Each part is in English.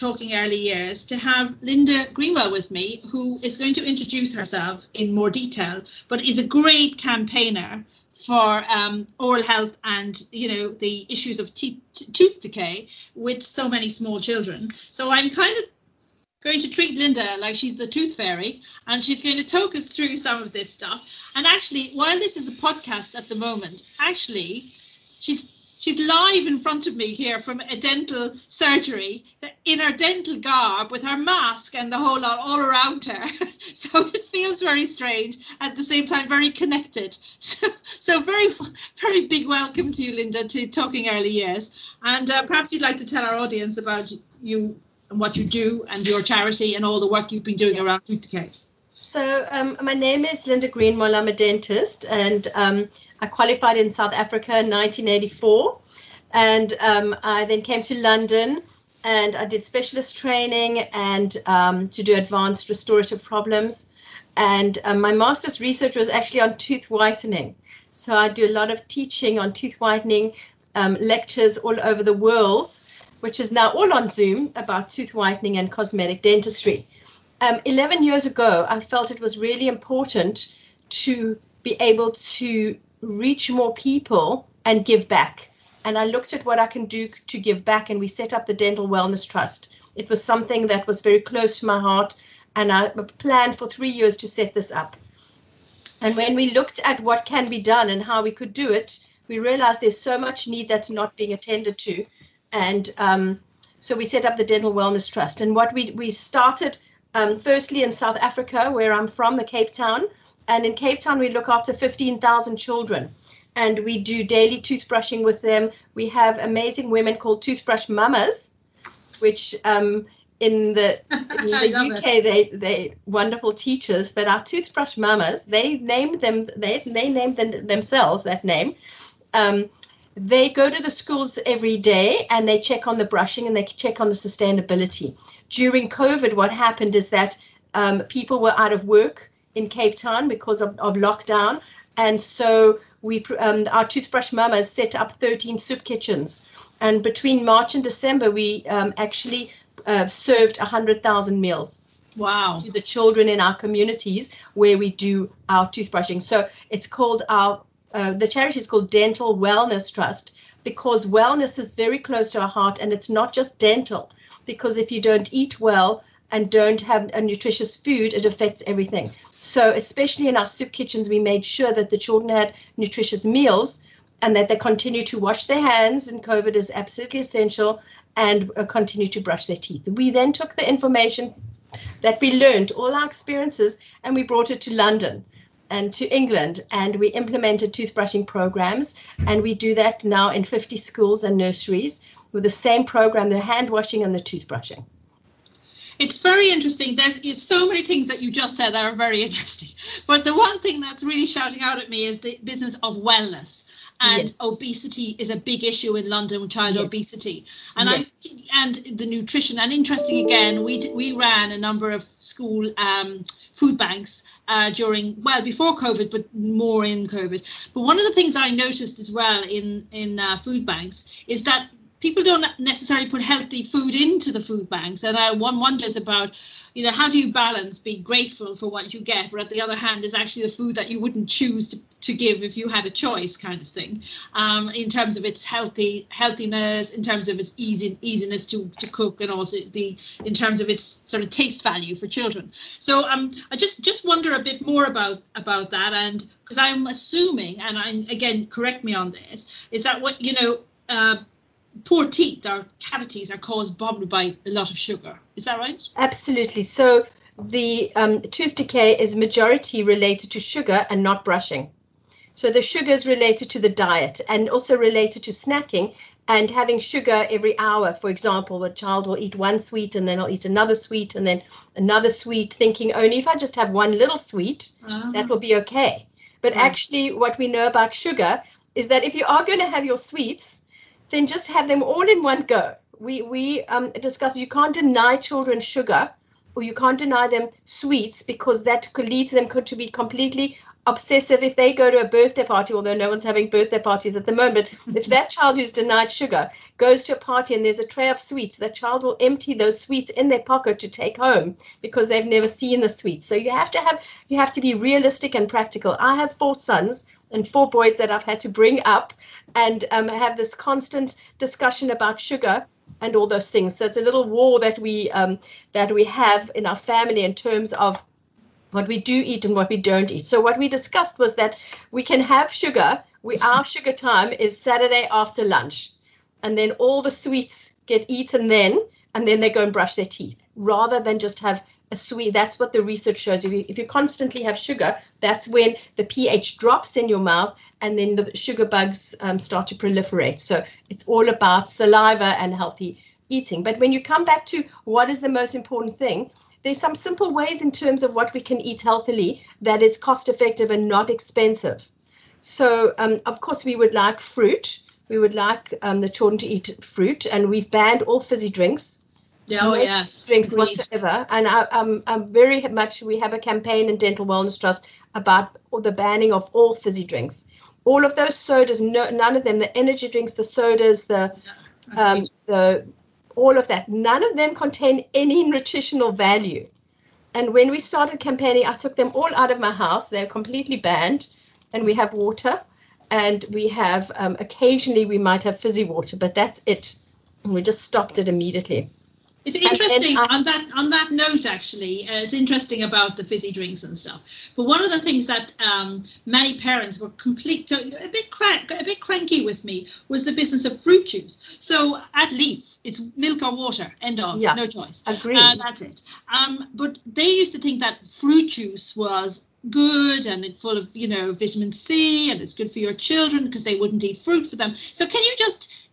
Talking Early Years to have Linda Greenwall with me, who is going to introduce herself in more detail, but is a great campaigner for um, oral health and you know the issues of tooth decay with so many small children. So I'm kind of going to treat Linda like she's the tooth fairy and she's going to talk us through some of this stuff. And actually, while this is a podcast at the moment, actually, she's she's live in front of me here from a dental surgery in her dental garb with her mask and the whole lot all around her. so it feels very strange at the same time very connected. So, so very very big welcome to you, Linda, to Talking Early Years. And uh, perhaps you'd like to tell our audience about you and what you do and your charity and all the work you've been doing around tooth decay. So um, my name is Linda Greenwall. I'm a dentist, and um, I qualified in South Africa in 1984, and um, I then came to London and I did specialist training and um, to do advanced restorative problems. And um, my master's research was actually on tooth whitening. So I do a lot of teaching on tooth whitening um, lectures all over the world, which is now all on Zoom about tooth whitening and cosmetic dentistry um, 11 years ago, I felt it was really important to be able to reach more people and give back. And I looked at what I can do to give back, and we set up the Dental Wellness Trust. It was something that was very close to my heart, and I planned for three years to set this up. And when we looked at what can be done and how we could do it, we realized there's so much need that's not being attended to. And um, so we set up the Dental Wellness Trust. And what we, we started um, firstly in South Africa, where I'm from, the Cape Town. And in Cape Town, we look after 15,000 children and we do daily toothbrushing with them. We have amazing women called toothbrush mamas, which um, in the, in the UK they they wonderful teachers, but our toothbrush mamas they named them they they named them themselves that name. Um, they go to the schools every day and they check on the brushing and they check on the sustainability during COVID, what happened is that um, people were out of work in Cape Town because of, of lockdown. And so we, um, our toothbrush mamas set up 13 soup kitchens. And between March and December, we um, actually uh, served 100,000 meals. Wow. To the children in our communities where we do our toothbrushing. So it's called our, uh, the charity is called Dental Wellness Trust because wellness is very close to our heart and it's not just dental because if you don't eat well and don't have a nutritious food, it affects everything. So, especially in our soup kitchens, we made sure that the children had nutritious meals and that they continue to wash their hands, and COVID is absolutely essential, and uh, continue to brush their teeth. We then took the information that we learned, all our experiences, and we brought it to London and to England, and we implemented toothbrushing programs, and we do that now in 50 schools and nurseries with the same program, the hand washing and the toothbrushing. It's very interesting. There's so many things that you just said that are very interesting. But the one thing that's really shouting out at me is the business of wellness. And yes. obesity is a big issue in London, child yes. obesity, and yes. I and the nutrition. And interesting again, we we ran a number of school um, food banks uh, during well before COVID, but more in COVID. But one of the things I noticed as well in in uh, food banks is that people don't necessarily put healthy food into the food banks and I, one wonders about you know how do you balance being grateful for what you get but at the other hand is actually the food that you wouldn't choose to, to give if you had a choice kind of thing um, in terms of its healthy healthiness in terms of its easy easiness to, to cook and also the in terms of its sort of taste value for children. So um, i just just wonder a bit more about about that and because i'm assuming and I, again correct me on this is that what you know uh, poor teeth or cavities are caused probably by a lot of sugar. Is that right? Absolutely. So the um, tooth decay is majority related to sugar and not brushing. So the sugar is related to the diet and also related to snacking and having sugar every hour. For example, a child will eat one sweet and then they'll eat another sweet and then another sweet, thinking only if I just have one little sweet, uh-huh. that will be okay. But right. actually, what we know about sugar is that if you are going to have your sweets, then just have them all in one go. We we um, discussed you can't deny children sugar or you can't deny them sweets because that leads them to be completely obsessive if they go to a birthday party, although no one's having birthday parties at the moment. if that child who's denied sugar goes to a party and there's a tray of sweets, that child will empty those sweets in their pocket to take home because they've never seen the sweets. So you have to have you have to be realistic and practical. I have four sons and four boys that I've had to bring up and um, have this constant discussion about sugar and all those things. So it's a little war that we um, that we have in our family in terms of what we do eat and what we don't eat. So what we discussed was that we can have sugar. We our sugar time is Saturday after lunch, and then all the sweets get eaten then, and then they go and brush their teeth, rather than just have a sweet. That's what the research shows. If you, if you constantly have sugar, that's when the pH drops in your mouth, and then the sugar bugs um, start to proliferate. So it's all about saliva and healthy eating. But when you come back to what is the most important thing, there's some simple ways in terms of what we can eat healthily that is cost effective and not expensive. So, um, of course, we would like fruit. We would like um, the children to eat fruit, and we've banned all fizzy drinks. Oh, yes. Drinks Agreed. whatsoever. And I, um, I'm very much, we have a campaign in Dental Wellness Trust about the banning of all fizzy drinks. All of those sodas, no, none of them, the energy drinks, the sodas, the um, the all of that. None of them contain any nutritional value. And when we started campaigning, I took them all out of my house. They're completely banned. And we have water. And we have um, occasionally we might have fizzy water, but that's it. And we just stopped it immediately. It's interesting I, on that on that note. Actually, uh, it's interesting about the fizzy drinks and stuff. But one of the things that um, many parents were complete a bit crank, a bit cranky with me was the business of fruit juice. So at LEYF, it's milk or water. End of. Yeah, no choice. Agree. Uh, that's it. Um, but they used to think that fruit juice was good and it's full of you know vitamin C and it's good for your children because they wouldn't eat fruit for them. So can you just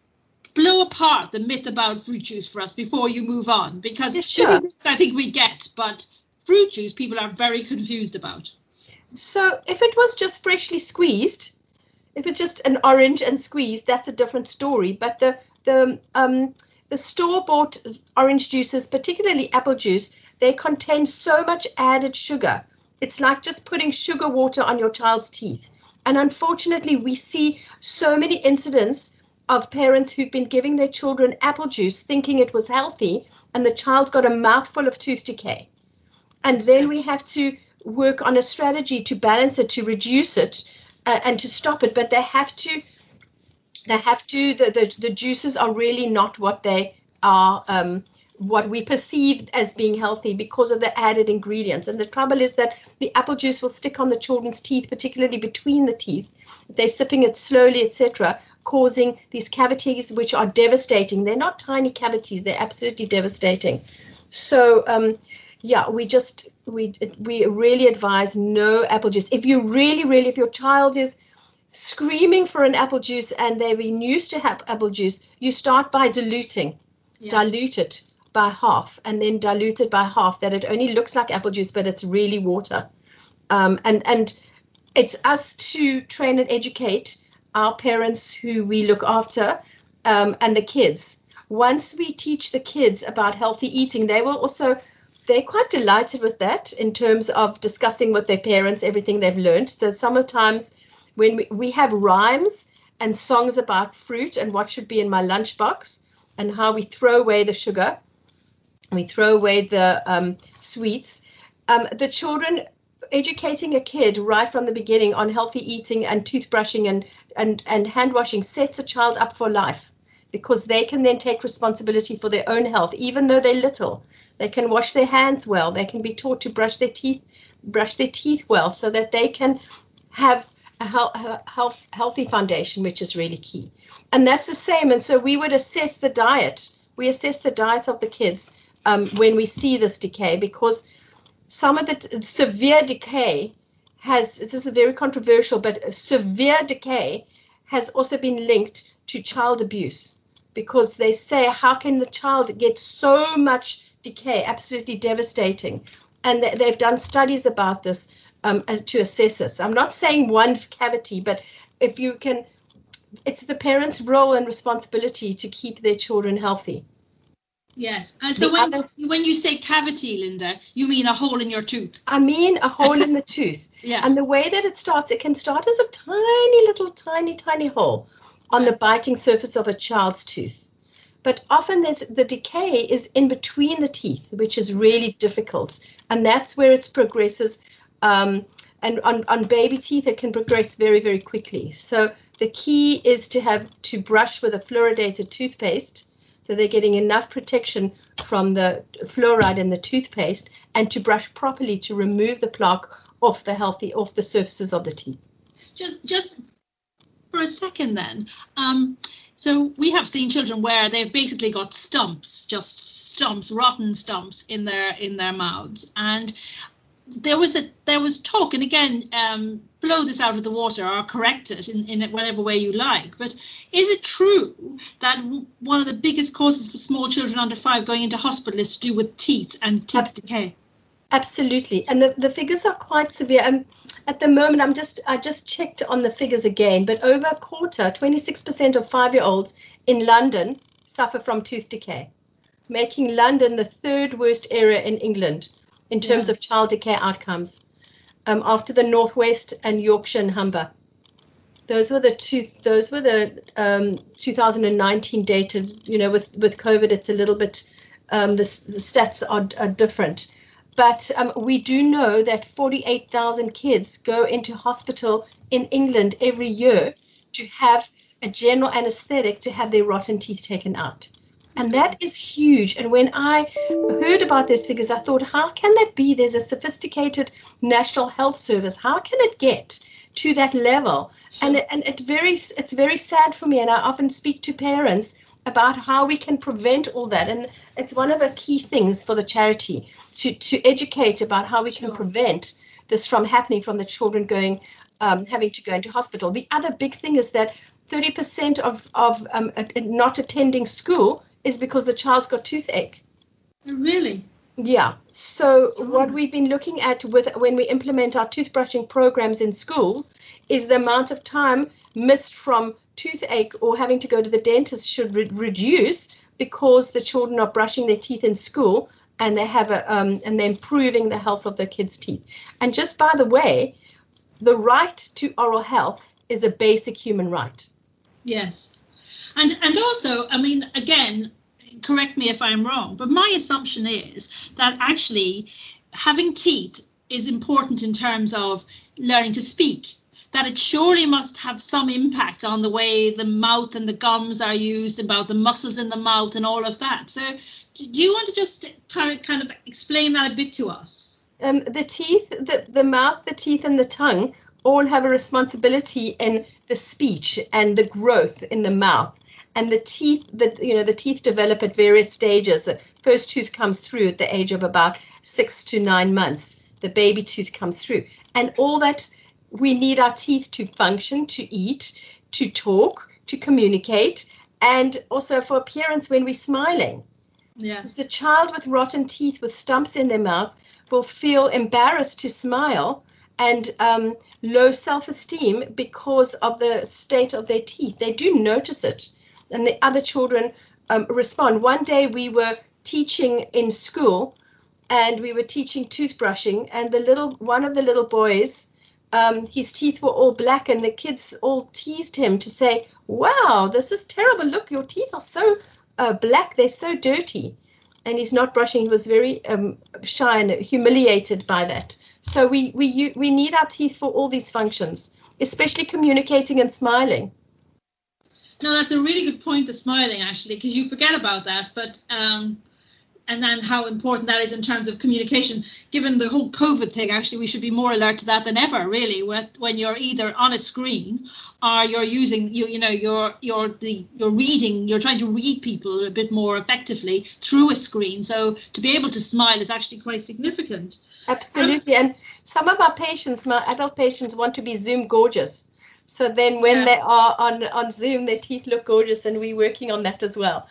blow apart the myth about fruit juice for us before you move on? Because yeah, sure. I think we get, but fruit juice people are very confused about. So if it was just freshly squeezed, if it's just an orange and squeezed, that's a different story. But the the um the store-bought orange juices, particularly apple juice, they contain so much added sugar. It's like just putting sugar water on your child's teeth. And unfortunately, we see so many incidents of parents who've been giving their children apple juice thinking it was healthy and the child got a mouthful of tooth decay. And then we have to work on a strategy to balance it, to reduce it, uh, and to stop it. But they have to, they have to, the, the, the juices are really not what they are. Um, what we perceive as being healthy because of the added ingredients. And the trouble is that the apple juice will stick on the children's teeth, particularly between the teeth. They're sipping it slowly, etc., causing these cavities which are devastating. They're not tiny cavities; they're absolutely devastating. So, um, yeah, we just we we really advise no apple juice. If you really, really, if your child is screaming for an apple juice and they've been used to have apple juice, you start by diluting. Yeah. Dilute it by half and then dilute it by half that it only looks like apple juice but it's really water um, and and it's us to train and educate our parents who we look after um, and the kids once we teach the kids about healthy eating they will also they're quite delighted with that in terms of discussing with their parents everything they've learned so sometimes when we, we have rhymes and songs about fruit and what should be in my lunchbox and how we throw away the sugar we throw away the um, sweets. Um, the children educating a kid right from the beginning on healthy eating and toothbrushing and, and, and hand washing sets a child up for life because they can then take responsibility for their own health, even though they're little. They can wash their hands well. They can be taught to brush their teeth, brush their teeth well, so that they can have a health, healthy foundation, which is really key. And that's the same. And so we would assess the diet. We assess the diets of the kids um, when we see this decay because some of the t- severe decay has this is very controversial but severe decay has also been linked to child abuse because they say how can the child get so much decay? Absolutely devastating. And th- they've done studies about this um, as to assess this. I'm not saying one cavity but if you can it's the parents role and responsibility to keep their children healthy Yes. And so when, other, when you say cavity, Linda, you mean a hole in your tooth? I mean a hole in the tooth. Yeah. And the way that it starts, it can start as a tiny little, tiny, tiny hole on the biting surface of a child's tooth. But often there's the decay is in between the teeth, which is really difficult. And that's where it progresses. Um, and on, on baby teeth, it can progress very, very quickly. So the key is to have to brush with a fluoridated toothpaste so they're getting enough protection from the fluoride in the toothpaste and to brush properly to remove the plaque off the healthy off the surfaces of the teeth. Just just for a second then. Um, so we have seen children where they've basically got stumps, just stumps, rotten stumps in their in their mouths, and there was a there was talk, and again, um, blow this out of the water or correct it in, in whatever way you like. But is it true that one of the biggest causes for small children under five going into hospital is to do with teeth and tooth Absolutely. decay? Absolutely, and the, the figures are quite severe. Um, at the moment, I'm just I just checked on the figures again, but over a quarter, 26% of five-year-olds in London suffer from tooth decay, making London the third worst area in England in terms yeah. of child care outcomes um, after the Northwest and Yorkshire and Humber. Those were the two. Those were the um, 2019 data. You know, with with COVID, it's a little bit. Um, the, the stats are, are different, but um, we do know that 48,000 kids go into hospital in England every year to have a general anesthetic to have their rotten teeth taken out. And that is huge. And when I heard about those figures, I thought, how can that be? There's a sophisticated National Health Service. How can it get to that level? Sure. And it, and it very it's very sad for me. And I often speak to parents about how we can prevent all that. And it's one of the key things for the charity to to educate about how we can sure. prevent this from happening from the children going um, having to go into hospital. The other big thing is that 30% of, of um, not attending school is because the child's got toothache. Really? Yeah. So what we've been looking at with when we implement our toothbrushing programs in school is the amount of time missed from toothache or having to go to the dentist should re- reduce because the children are brushing their teeth in school and they have a um, and they're improving the health of their kids' teeth. And just by the way, the right to oral health is a basic human right. Yes. And and also, I mean, again, correct me if I'm wrong, but my assumption is that actually having teeth is important in terms of learning to speak. That it surely must have some impact on the way the mouth and the gums are used, about the muscles in the mouth and all of that. So, do you want to just kind of kind of explain that a bit to us? Um, the teeth, the, the mouth, the teeth, and the tongue all have a responsibility in the speech and the growth in the mouth and the teeth that you know the teeth develop at various stages. The first tooth comes through at the age of about six to nine months. The baby tooth comes through. And all that we need our teeth to function to eat to talk to communicate and also for appearance when we're smiling. Yes a child with rotten teeth with stumps in their mouth will feel embarrassed to smile and um, low self-esteem because of the state of their teeth. They do notice it and the other children um, respond. One day we were teaching in school and we were teaching toothbrushing and the little one of the little boys um, his teeth were all black and the kids all teased him to say wow this is terrible. Look your teeth are so uh, black. They're so dirty. And he's not brushing. He was very um, shy and humiliated by that. So we we we need our teeth for all these functions especially communicating and smiling no, that's a really good point. The smiling, actually, because you forget about that. But um, and then how important that is in terms of communication. Given the whole COVID thing, actually, we should be more alert to that than ever. Really, with, when you're either on a screen or you're using you you know you're you're the you're reading, you're trying to read people a bit more effectively through a screen. So to be able to smile is actually quite significant. Absolutely, um, and some of our patients, my adult patients, want to be Zoom gorgeous. So then when yeah. they are on, on Zoom, their teeth look gorgeous, and we're working on that as well.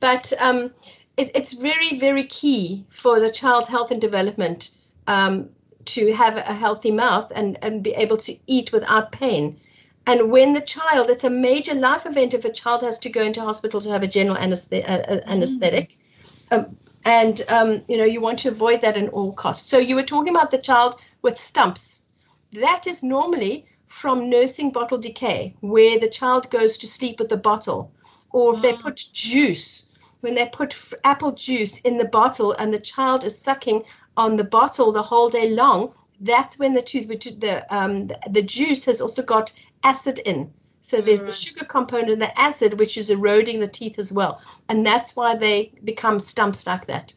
But um, it, it's very, very key for the child's health and development um, to have a healthy mouth and, and be able to eat without pain. And when the child, it's a major life event if a child has to go into hospital to have a general uh, uh, mm-hmm. anesthetic. um, and um, you know you want to avoid that at all costs. So you were talking about the child with stumps. That is normally from nursing bottle decay, where the child goes to sleep with the bottle, or if they mm. put juice, when they put apple juice in the bottle and the child is sucking on the bottle the whole day long, that's when the tooth, the um, the, the juice has also got acid in. So there's the sugar component and the acid, which is eroding the teeth as well, and that's why they become stumps like that.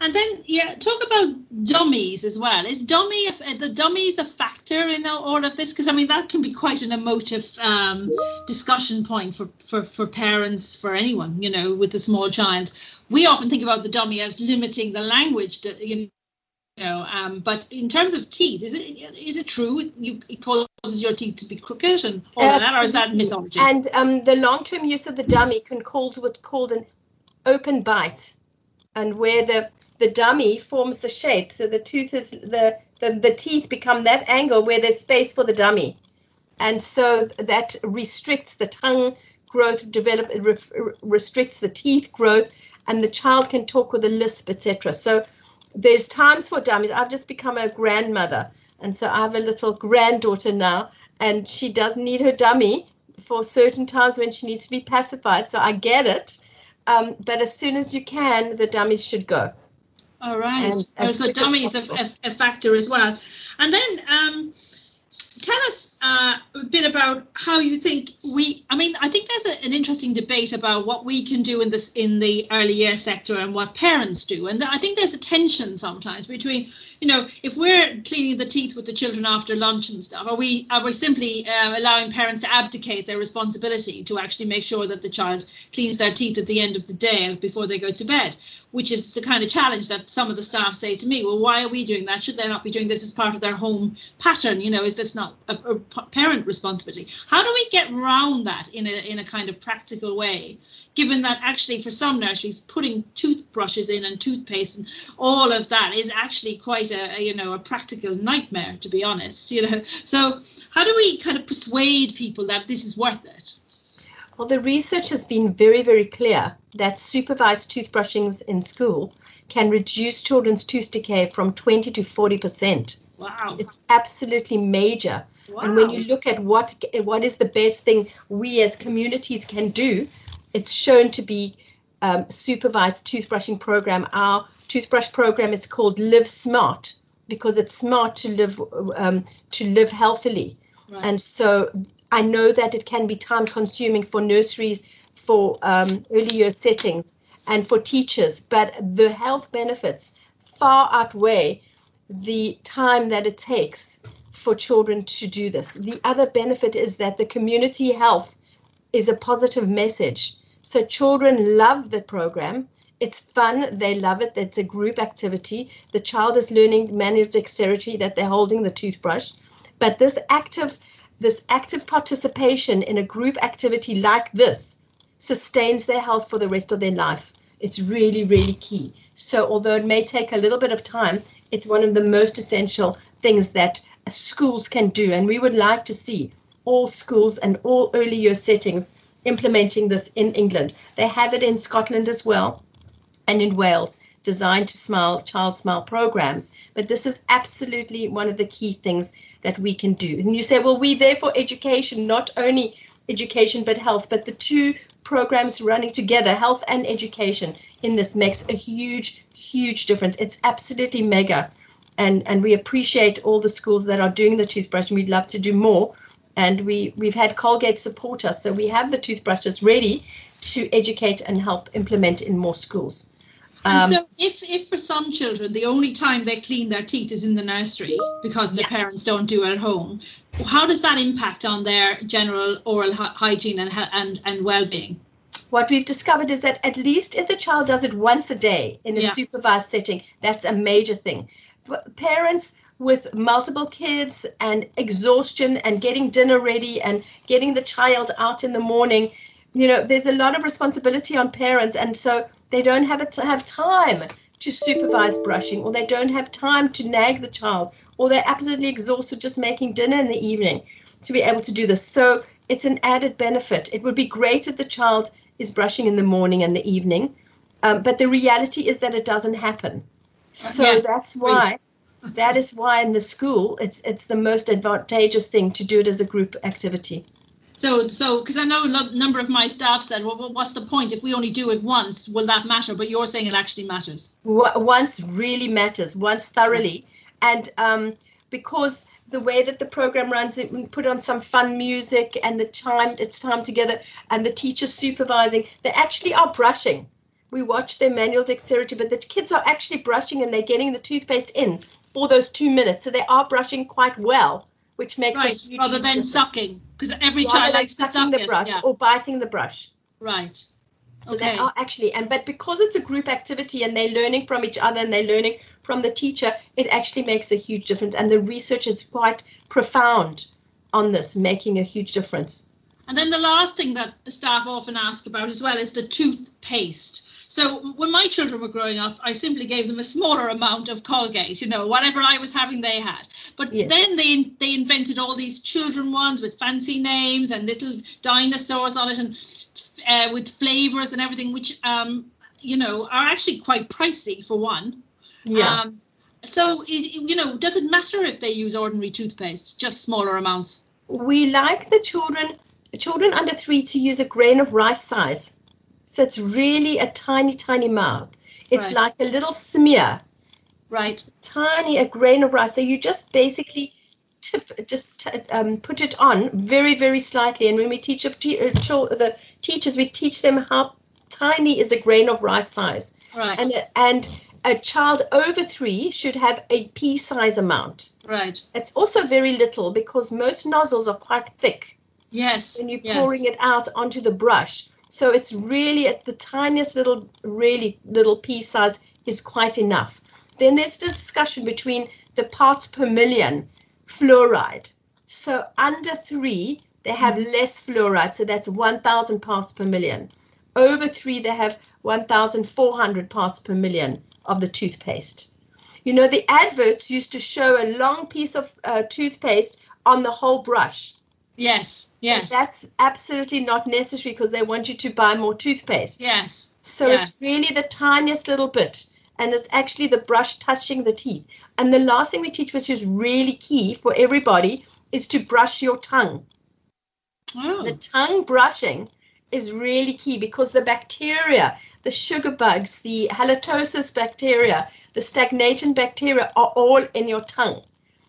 And then, yeah, talk about dummies as well. Is dummy the dummies a factor in all of this? Because I mean, that can be quite an emotive um, discussion point for, for for parents, for anyone, you know, with a small child. We often think about the dummy as limiting the language, that, you know. Um, but in terms of teeth, is it is it true you, it causes your teeth to be crooked and all Absolutely. that, or is that mythology? And um, the long-term use of the dummy can cause what's called an open bite, and where the the dummy forms the shape. So the tooth is the, the, the teeth become that angle where there's space for the dummy. And so that restricts the tongue growth, develop, re, restricts the teeth growth, and the child can talk with a lisp, etc. So there's times for dummies. I've just become a grandmother, and so I have a little granddaughter now, and she does need her dummy for certain times when she needs to be pacified. So I get it. Um, but as soon as you can, the dummies should go. All right. Oh, so dummy is a, a, a, factor as well. And then um, tell us uh, a bit about how you think we. I mean, I think there's a, an interesting debate about what we can do in this in the early year sector and what parents do, and I think there's a tension sometimes between, you know, if we're cleaning the teeth with the children after lunch and stuff, are we are we simply uh, allowing parents to abdicate their responsibility to actually make sure that the child cleans their teeth at the end of the day before they go to bed? Which is the kind of challenge that some of the staff say to me. Well, why are we doing that? Should they not be doing this as part of their home pattern? You know, is this not a, a parent responsibility. How do we get around that in a in a kind of practical way? Given that actually for some nurseries, putting toothbrushes in and toothpaste and all of that is actually quite a, a you know a practical nightmare to be honest. You know, so how do we kind of persuade people that this is worth it? Well, the research has been very, very clear that supervised toothbrushings in school can reduce children's tooth decay from 20 to 40 percent. Wow. It's absolutely major. Wow. And when you look at what what is the best thing we as communities can do, it's shown to be um, supervised toothbrushing program. Our toothbrush program is called Live Smart because it's smart to live um, to live healthily. Right. And so I know that it can be time consuming for nurseries, for um, early year settings, and for teachers, but the health benefits far outweigh the time that it takes for children to do this. The other benefit is that the community health is a positive message. So children love the program. It's fun. They love it. It's a group activity. The child is learning manual dexterity that they're holding the toothbrush. But this active this active participation in a group activity like this sustains their health for the rest of their life. It's really, really key. So, although it may take a little bit of time, it's one of the most essential things that schools can do. And we would like to see all schools and all early year settings implementing this in England. They have it in Scotland as well and in Wales, designed to smile, Childsmile programs. But this is absolutely one of the key things that we can do. And you say, well, we there for education, not only education but health, but the two programs running together, health and education, in this makes a huge, huge difference. It's absolutely mega. And, and we appreciate all the schools that are doing the toothbrush, and we'd love to do more. And we, we've had Colgate support us, so we have the toothbrushes ready to educate and help implement in more schools. Um, so, if, if for some children the only time they clean their teeth is in the nursery because the yeah. parents don't do it at home, how does that impact on their general oral hygiene and and and well-being? What we've discovered is that at least if the child does it once a day in a yeah. supervised setting, that's a major thing. But parents with multiple kids and exhaustion and getting dinner ready and getting the child out in the morning, you know, there's a lot of responsibility on parents, and so they don't have it to have time to supervise brushing, or they don't have time to nag the child, or they're absolutely exhausted just making dinner in the evening to be able to do this. So it's an added benefit. It would be great if the child is brushing in the morning and the evening. Um, but the reality is that it doesn't happen. So yes, that's why that is why in the school it's it's the most advantageous thing to do it as a group activity. So, so because I know a number of my staff said, well, what's the point if we only do it once? Will that matter? But you're saying it actually matters. Once really matters. Once thoroughly, and um, because the way that the program runs, it we put on some fun music and the time it's time together, and the teacher supervising. They actually are brushing. We watch their manual dexterity, but the kids are actually brushing and they're getting the toothpaste in for those two minutes. So they are brushing quite well which makes right, rather than difference. sucking because every rather child likes to suck the brush yeah. or biting the brush right so okay. they are actually and but because it's a group activity and they're learning from each other and they're learning from the teacher it actually makes a huge difference and the research is quite profound on this making a huge difference and then the last thing that staff often ask about as well is the toothpaste so when my children were growing up, I simply gave them a smaller amount of Colgate, you know, whatever I was having, they had. But yes. then they they invented all these children ones with fancy names and little dinosaurs on it and uh, with flavors and everything, which um, you know are actually quite pricey for one. Yeah. Um, so you know, does it matter if they use ordinary toothpaste, just smaller amounts? We like the children children under three to use a grain of rice size so it's really a tiny, tiny mouth. It's right. like a little smear. Right. Tiny, a grain of rice. So you just basically tip, just t- um, put it on very, very slightly. And when we teach uh, the teachers, we teach them how tiny is a grain of rice size. Right. And and a child over three should have a pea size amount. Right. It's also very little because most nozzles are quite thick. Yes. When you're yes. pouring it out onto the brush. So it's really at the tiniest little, really little pea size is quite enough. Then there's the discussion between the parts per million fluoride. So under three, they have mm-hmm. less fluoride, so that's 1,000 parts per million. Over three, they have 1,400 parts per million of the toothpaste. You know, the adverts used to show a long piece of uh, toothpaste on the whole brush. Yes, yes. that's absolutely not necessary because they want you to buy more toothpaste. Yes. So yes. it's really the tiniest little bit. And it's actually the brush touching the teeth. And the last thing we teach, which is really key for everybody, is to brush your tongue. Oh. The tongue brushing is really key because the bacteria, the sugar bugs, the halitosis bacteria, the stagnating bacteria are all in your tongue.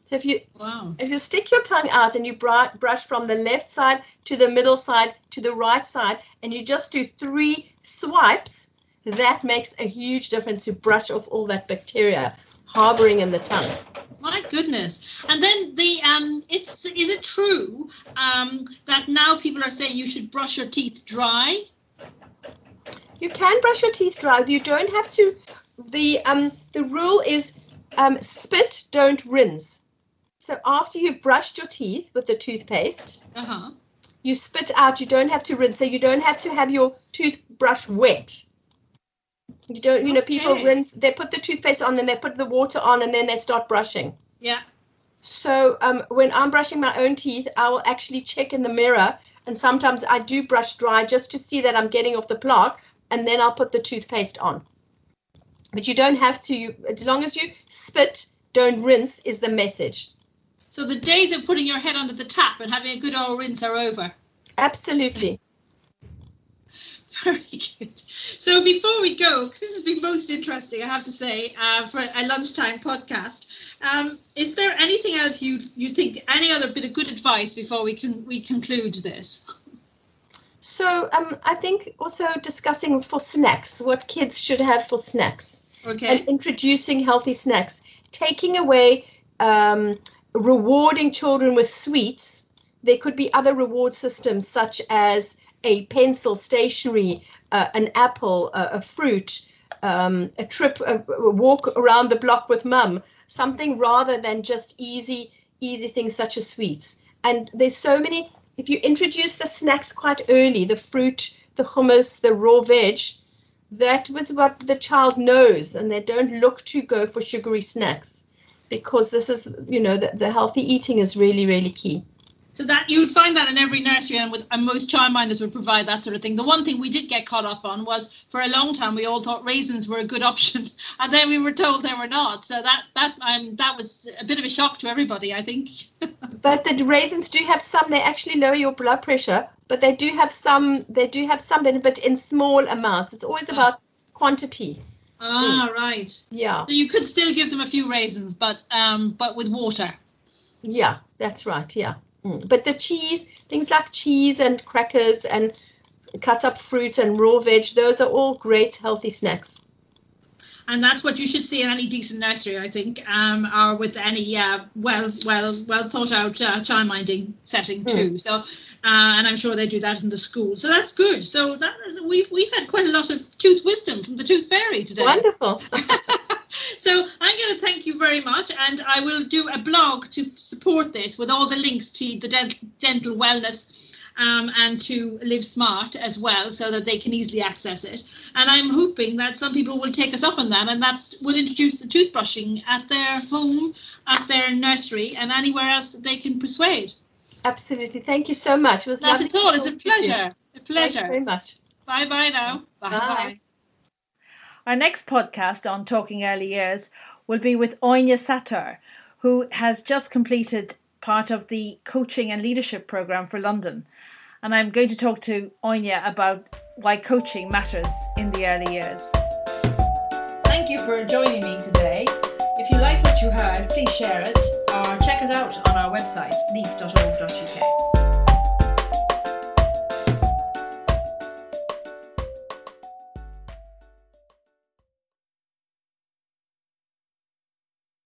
So if you wow. if you stick your tongue out and you brush from the left side to the middle side to the right side, and you just do three swipes, that makes a huge difference to brush off all that bacteria harboring in the tongue. My goodness! And then the um, is is it true um, that now people are saying you should brush your teeth dry? You can brush your teeth dry. You don't have to. The um the rule is um, spit, don't rinse. So after you've brushed your teeth with the toothpaste, uh-huh. you spit out. You don't have to rinse. So you don't have to have your toothbrush wet. You don't. You know, people rinse. They put the toothpaste on, then they put the water on, and then they start brushing. Yeah. So um, when I'm brushing my own teeth, I will actually check in the mirror, and sometimes I do brush dry just to see that I'm getting off the plaque, and then I'll put the toothpaste on. But you don't have to. You, as long as you spit, don't rinse is the message. So the days of putting your head under the tap and having a good old rinse are over. Absolutely. Very good. So before we go, because this has been most interesting, I have to say, uh, for a lunchtime podcast, um, is there anything else you you think, any other bit of good advice before we can we conclude this? So um, I think also discussing for snacks, what kids should have for snacks, okay, and introducing healthy snacks, taking away um, rewarding children with sweets, there could be other reward systems such as a pencil, stationery, uh, an apple, uh, a fruit, um, a trip, a, a, walk around the block with mum, something rather than just easy, easy things such as sweets. And there's so many. If you introduce the snacks quite early, the fruit, the hummus, the raw veg, that was what the child knows, and they don't look to go for sugary snacks because this is, you know, the, the healthy eating is really, really key. So that you would find that in every nursery, and, with, and most childminders would provide that sort of thing. The one thing we did get caught up on was for a long time we all thought raisins were a good option, and then we were told they were not. So that that um, that was a bit of a shock to everybody, I think. but the raisins do have some. They actually lower your blood pressure, but they do have some. They do have some benefit in small amounts. It's always about quantity. Ah, mm. right. Yeah. So you could still give them a few raisins, but um, but with water. Yeah, that's right. Yeah. Mm. But the cheese, things like cheese and crackers and cut up fruit and raw veg, those are all great healthy snacks. And that's what you should see in any decent nursery, I think, um, or with any uh, well, well, well thought out uh, childminding setting mm. too. So, uh, and I'm sure they do that in the school. So that's good. So that is, we've we've had quite a lot of tooth wisdom from the tooth fairy today. Wonderful. so I'm going to thank you very much, and I will do a blog to support this with all the links to the dental, dental wellness. Um, and to live smart as well so that they can easily access it. And I'm hoping that some people will take us up on that and that will introduce the toothbrushing at their home, at their nursery, and anywhere else that they can persuade. Absolutely. Thank you so much. It was Not at all. It's a pleasure. A pleasure. Thanks very much. Bye bye now. Bye bye. Our next podcast on Talking Early Years will be with Onya Satar, who has just completed part of the coaching and leadership program for London. And I'm going to talk to Onya about why coaching matters in the early years. Thank you for joining me today. If you like what you heard, please share it or check it out on our website, leyf.org.uk.